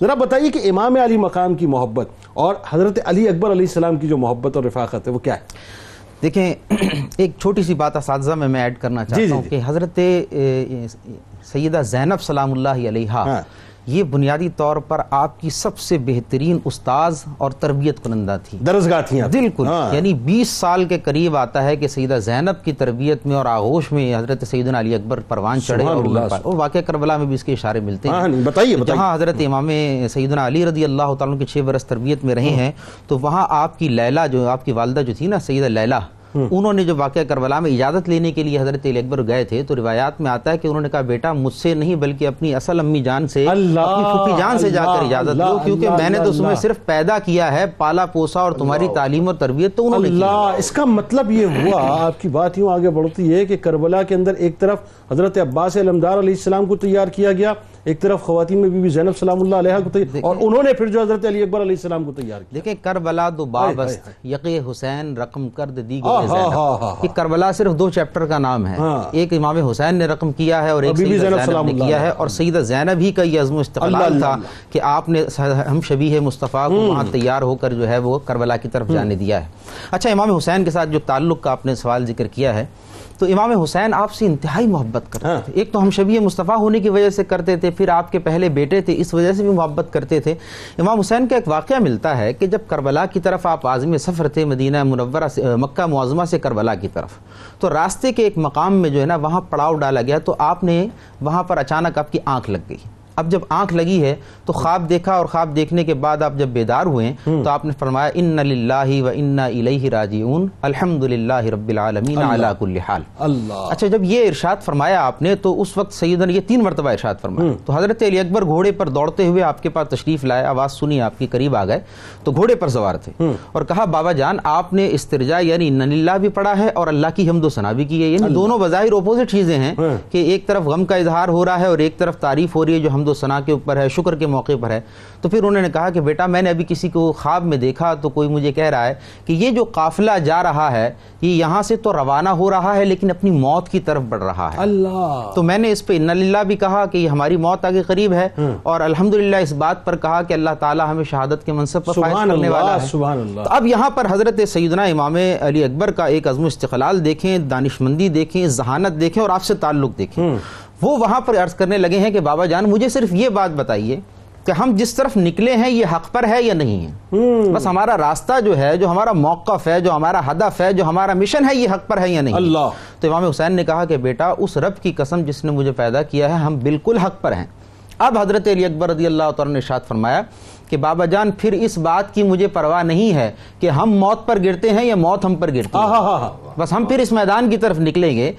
ذرا بتائیے کہ امام علی مقام کی محبت اور حضرت علی اکبر علیہ السلام کی جو محبت اور رفاقت ہے وہ کیا ہے دیکھیں ایک چھوٹی سی بات اساتذہ میں میں ایڈ کرنا جی، چاہتا جی، ہوں جی۔ کہ حضرت سیدہ زینب سلام اللہ علیہ ہاں۔ یہ بنیادی طور پر آپ کی سب سے بہترین استاذ اور تربیت کنندہ تھی۔ درسگاہ تھیں آپ۔ بالکل۔ ہاں۔ یعنی بیس سال کے قریب آتا ہے کہ سیدہ زینب کی تربیت میں اور آغوش میں حضرت سیدنا علی اکبر پروان چڑھے اور واقعہ کربلا میں بھی اس کے اشارے ملتے ہاں، ہیں نہیں، بتائیے، بتائیے۔ جہاں حضرت امام سیدنا علی رضی اللہ تعالیٰ کے چھ برس تربیت میں رہے ہیں تو وہاں آپ کی لیلہ جو آپ کی والدہ جو تھی نا سیدہ لیلہ انہوں نے جو واقعہ کربلا میں اجازت لینے کے لیے حضرت علی اکبر گئے تھے تو روایات میں آتا ہے کہ انہوں نے کہا بیٹا مجھ سے نہیں بلکہ اپنی اصل امی جان سے اللہ، اپنی پھوپھی جان سے جا کر اجازت لو کیونکہ میں نے تو تمہیں اللہ۔ صرف پیدا کیا ہے پالا پوسا اور تمہاری تعلیم اور تربیت تو انہوں نے اللہ اس کا مطلب یہ ہوا آپ کی بات یوں آگے بڑھتی ہے کہ کربلا کے اندر ایک طرف حضرت عباس علمدار علیہ السلام کو تیار کیا گیا ایک طرف خواتین میں بی بی زینب سلام اللہ علیہ کو تیار اور انہوں نے پھر جو حضرت علی اکبر علیہ السلام کو تیار کیا۔ دیکھیں کربلا دو بابست یقی حسین رقم کرد دی گئے زینب۔ یہ کربلا صرف دو چیپٹر کا نام ہے۔ ہاں۔ ایک امام حسین نے رقم کیا ہے اور ایک سیدہ زینب نے کیا ہے۔ اور سیدہ زینب ہی کا یہ عزم اللہ، استقلال تھا۔ کہ آپ نے ہم شبیہ مصطفیٰ کو وہاں تیار ہو کر جو ہے وہ کربلا کی طرف جانے دیا ہے۔ اچھا امام حسین کے ساتھ جو تعلق کا آپ نے سوال ذکر کیا ہے تو امام حسین آپ سے انتہائی محبت کرتے ہاں۔ تھے۔ ایک تو ہم شبیہ مصطفیٰ ہونے کی وجہ سے کرتے تھے پھر آپ کے پہلے بیٹے تھے اس وجہ سے بھی محبت کرتے تھے۔ امام حسین کا ایک واقعہ ملتا ہے کہ جب کربلا کی طرف آپ عازم سفر تھے مدینہ منورہ سے مکہ معظمہ سے کربلا کی طرف تو راستے کے ایک مقام میں جو ہے نا وہاں پڑاؤ ڈالا گیا تو آپ نے وہاں پر اچانک آپ کی آنکھ لگ گئی۔ اب جب آنکھ لگی ہے تو خواب دیکھا اور خواب دیکھنے کے بعد آپ جب بیدار ہوئے تو آپ نے فرمایا ان للہ و انا الیہ راجعون۔ الحمد للہ رب العالمین علی کل حال۔ اللہ۔ اچھا جب یہ ارشاد فرمایا آپ نے تو اس وقت سیدنا نے یہ تین مرتبہ ارشاد فرمایا۔ تو حضرت علی اکبر گھوڑے پر دوڑتے ہوئے آپ کے پاس تشریف لائے آواز سنی آپ کے قریب آ گئے۔ تو گھوڑے پر سوار تھے۔ اور کہا بابا جان آپ نے استرجا یعنی ان للہ بھی پڑھا ہے اور اللہ کی حمد و ثنا بھی کی ہے۔ یعنی دونوں بظاہر اپوزٹ چیزیں ہیں کہ ایک طرف غم کا اظہار ہو رہا ہے اور ایک طرف تعریف ہو رہی ہے جو حمد و ثنا کے اوپر ہے شکر کے موقع پر ہے۔ تو پھر انہوں نے کہا کہ بیٹا میں نے ابھی کسی کو خواب میں دیکھا تو کوئی مجھے کہہ رہا ہے کہ یہ جو قافلہ جا رہا ہے یہ یہاں سے تو روانہ ہو رہا ہے لیکن اپنی موت کی طرف بڑھ رہا ہے۔ اللہ۔ تو میں نے اس پہ ان للہ بھی کہا کہ یہ ہماری موت آگے قریب ہے۔ اور الحمدللہ اس بات پر کہا کہ اللہ تعالی ہمیں شہادت کے منصب پر فائز کرنے والا ہے۔ سبحان اللہ۔ تو اب یہاں پر حضرت سیدنا امام علی اکبر کا ایک عزم و استقلال دیکھیں دانشمندی دیکھیں ذہانت دیکھیں اور آپ سے تعلق دیکھیں۔ وہ وہاں پر عرض کرنے لگے ہیں کہ بابا جان مجھے صرف یہ بات بتائیے کہ ہم جس طرف نکلے ہیں یہ حق پر ہے یا نہیں ہے؟ بس ہمارا راستہ جو ہے جو ہمارا موقف ہے جو ہمارا ہدف ہے جو ہمارا مشن ہے یہ حق پر ہے یا نہیں؟ اللہ۔ تو امام حسین نے کہا کہ بیٹا اس رب کی قسم جس نے مجھے پیدا کیا ہے ہم بالکل حق پر ہیں۔ اب حضرت علی اکبر رضی اللہ تعالیٰ نے ارشاد فرمایا کہ بابا جان پھر اس بات کی مجھے پرواہ نہیں ہے کہ ہم موت پر گرتے ہیں یا موت ہم پر گرتی ہے۔ ہاں ہاں بس ہم پھر اس میدان کی طرف نکلیں گے۔